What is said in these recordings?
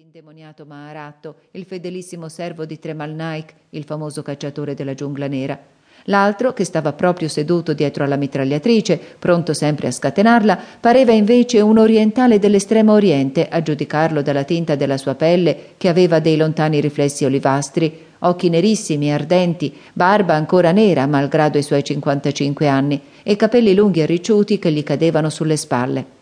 l'indemoniato Maharatto, il fedelissimo servo di Tremal Naik, il famoso cacciatore della giungla nera. L'altro, che stava proprio seduto dietro alla mitragliatrice, pronto sempre a scatenarla, pareva invece un orientale dell'estremo oriente, a giudicarlo dalla tinta della sua pelle, che aveva dei lontani riflessi olivastri, occhi nerissimi e ardenti, barba ancora nera, malgrado i suoi cinquantacinque anni, e capelli lunghi e ricciuti che gli cadevano sulle spalle.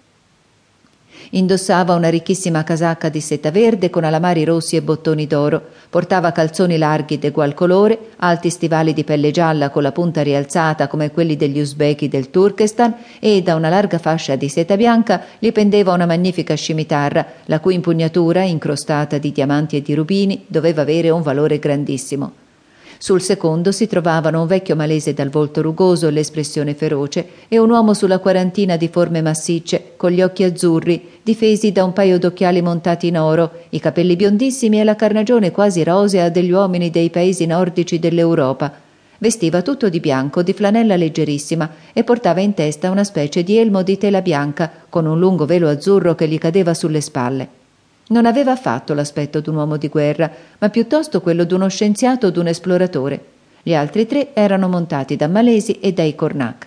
Indossava una ricchissima casacca di seta verde con alamari rossi e bottoni d'oro, portava calzoni larghi d'egual colore, alti stivali di pelle gialla con la punta rialzata come quelli degli uzbeki del Turkestan e da una larga fascia di seta bianca gli pendeva una magnifica scimitarra, la cui impugnatura, incrostata di diamanti e di rubini, doveva avere un valore grandissimo. Sul secondo si trovavano un vecchio malese dal volto rugoso e l'espressione feroce e un uomo sulla quarantina di forme massicce, con gli occhi azzurri, difesi da un paio d'occhiali montati in oro, i capelli biondissimi e la carnagione quasi rosea degli uomini dei paesi nordici dell'Europa. Vestiva tutto di bianco, di flanella leggerissima, e portava in testa una specie di elmo di tela bianca, con un lungo velo azzurro che gli cadeva sulle spalle. Non aveva affatto l'aspetto d'un uomo di guerra, ma piuttosto quello d'uno scienziato o d'un esploratore. Gli altri tre erano montati da malesi e dai cornac.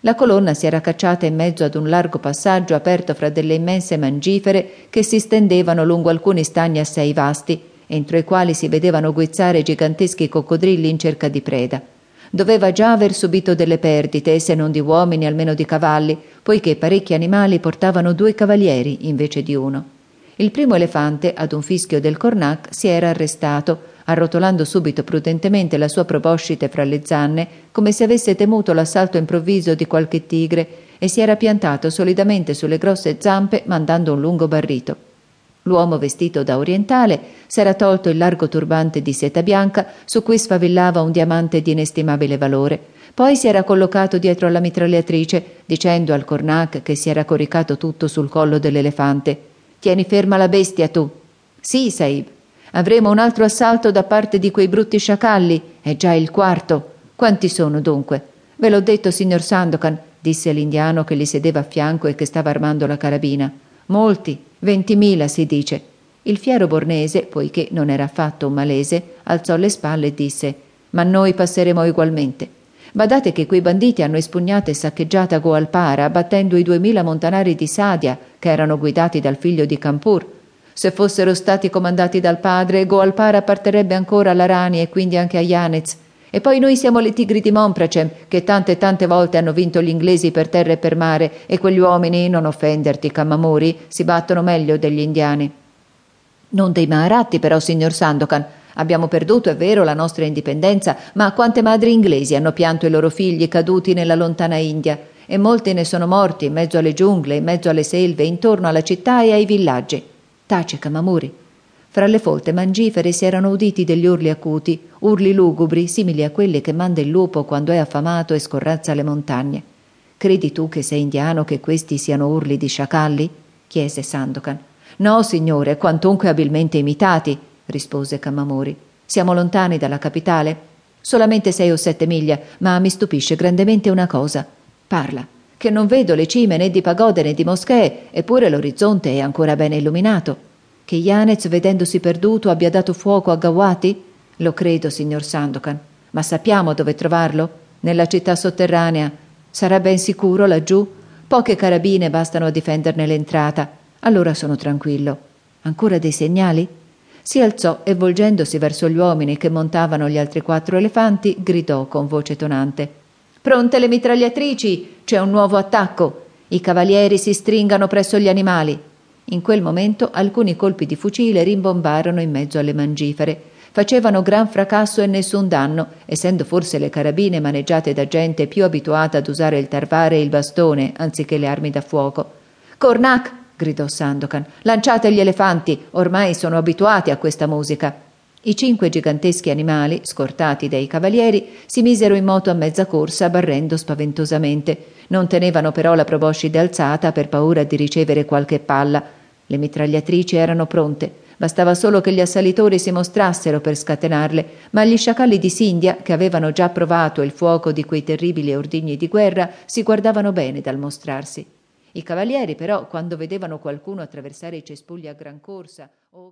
La colonna si era cacciata in mezzo ad un largo passaggio aperto fra delle immense mangifere che si stendevano lungo alcuni stagni assai vasti, entro i quali si vedevano guizzare giganteschi coccodrilli in cerca di preda. Doveva già aver subito delle perdite, se non di uomini almeno di cavalli, poiché parecchi animali portavano due cavalieri invece di uno. Il primo elefante, ad un fischio del cornac, si era arrestato, arrotolando subito prudentemente la sua proboscite fra le zanne, come se avesse temuto l'assalto improvviso di qualche tigre, e si era piantato solidamente sulle grosse zampe, mandando un lungo barrito. L'uomo vestito da orientale s'era tolto il largo turbante di seta bianca su cui sfavillava un diamante di inestimabile valore. Poi si era collocato dietro alla mitragliatrice, dicendo al cornac che si era coricato tutto sul collo dell'elefante Tieni ferma la bestia tu. Sì, Saib. Avremo un altro assalto da parte di quei brutti sciacalli. È già il quarto. Quanti sono dunque? Ve l'ho detto, signor Sandokan, disse l'indiano che gli sedeva a fianco e che stava armando la carabina. Molti, ventimila si dice. Il fiero bornese, poiché non era affatto un malese, alzò le spalle e disse Ma noi passeremo ugualmente. Badate che quei banditi hanno espugnato e saccheggiata Goalpara, battendo i duemila montanari di Sadia, che erano guidati dal figlio di Campur. Se fossero stati comandati dal padre, Goalpara apparterebbe ancora alla Rani e quindi anche a Yanez. E poi noi siamo le tigri di Monpracem, che tante e tante volte hanno vinto gli inglesi per terra e per mare, e quegli uomini, non offenderti, Kamamuri, si battono meglio degli indiani. Non dei Maharatti, però, signor Sandokan, Abbiamo perduto, è vero, la nostra indipendenza, ma quante madri inglesi hanno pianto i loro figli caduti nella lontana India, e molti ne sono morti in mezzo alle giungle, in mezzo alle selve, intorno alla città e ai villaggi. Tace, Camamuri. Fra le folte mangifere si erano uditi degli urli acuti, urli lugubri, simili a quelli che manda il lupo quando è affamato e scorrazza le montagne. Credi tu che sei indiano che questi siano urli di sciacalli? chiese Sandokan. No, signore, quantunque abilmente imitati, rispose Camamori. Siamo lontani dalla capitale? Solamente sei o sette miglia, ma mi stupisce grandemente una cosa. Parla, che non vedo le cime né di pagode né di moschee, eppure l'orizzonte è ancora bene illuminato. Che Yanez, vedendosi perduto, abbia dato fuoco a Gawati? Lo credo, signor Sandokan, ma sappiamo dove trovarlo? Nella città sotterranea. Sarà ben sicuro laggiù? Poche carabine bastano a difenderne l'entrata. Allora sono tranquillo. Ancora dei segnali? Si alzò e volgendosi verso gli uomini che montavano gli altri quattro elefanti, gridò con voce tonante Pronte le mitragliatrici. C'è un nuovo attacco. I cavalieri si stringano presso gli animali. In quel momento alcuni colpi di fucile rimbombarono in mezzo alle mangifere. Facevano gran fracasso e nessun danno, essendo forse le carabine maneggiate da gente più abituata ad usare il tarvare e il bastone anziché le armi da fuoco. Cornac! Gridò Sandokan. Lanciate gli elefanti, ormai sono abituati a questa musica. I cinque giganteschi animali, scortati dai cavalieri, si misero in moto a mezza corsa, barrendo spaventosamente. Non tenevano però la proboscide alzata per paura di ricevere qualche palla. Le mitragliatrici erano pronte. Bastava solo che gli assalitori si mostrassero per scatenarle, ma gli sciacalli di Sindia, che avevano già provato il fuoco di quei terribili ordigni di guerra, si guardavano bene dal mostrarsi. I cavalieri, però, quando vedevano qualcuno attraversare i cespugli a gran corsa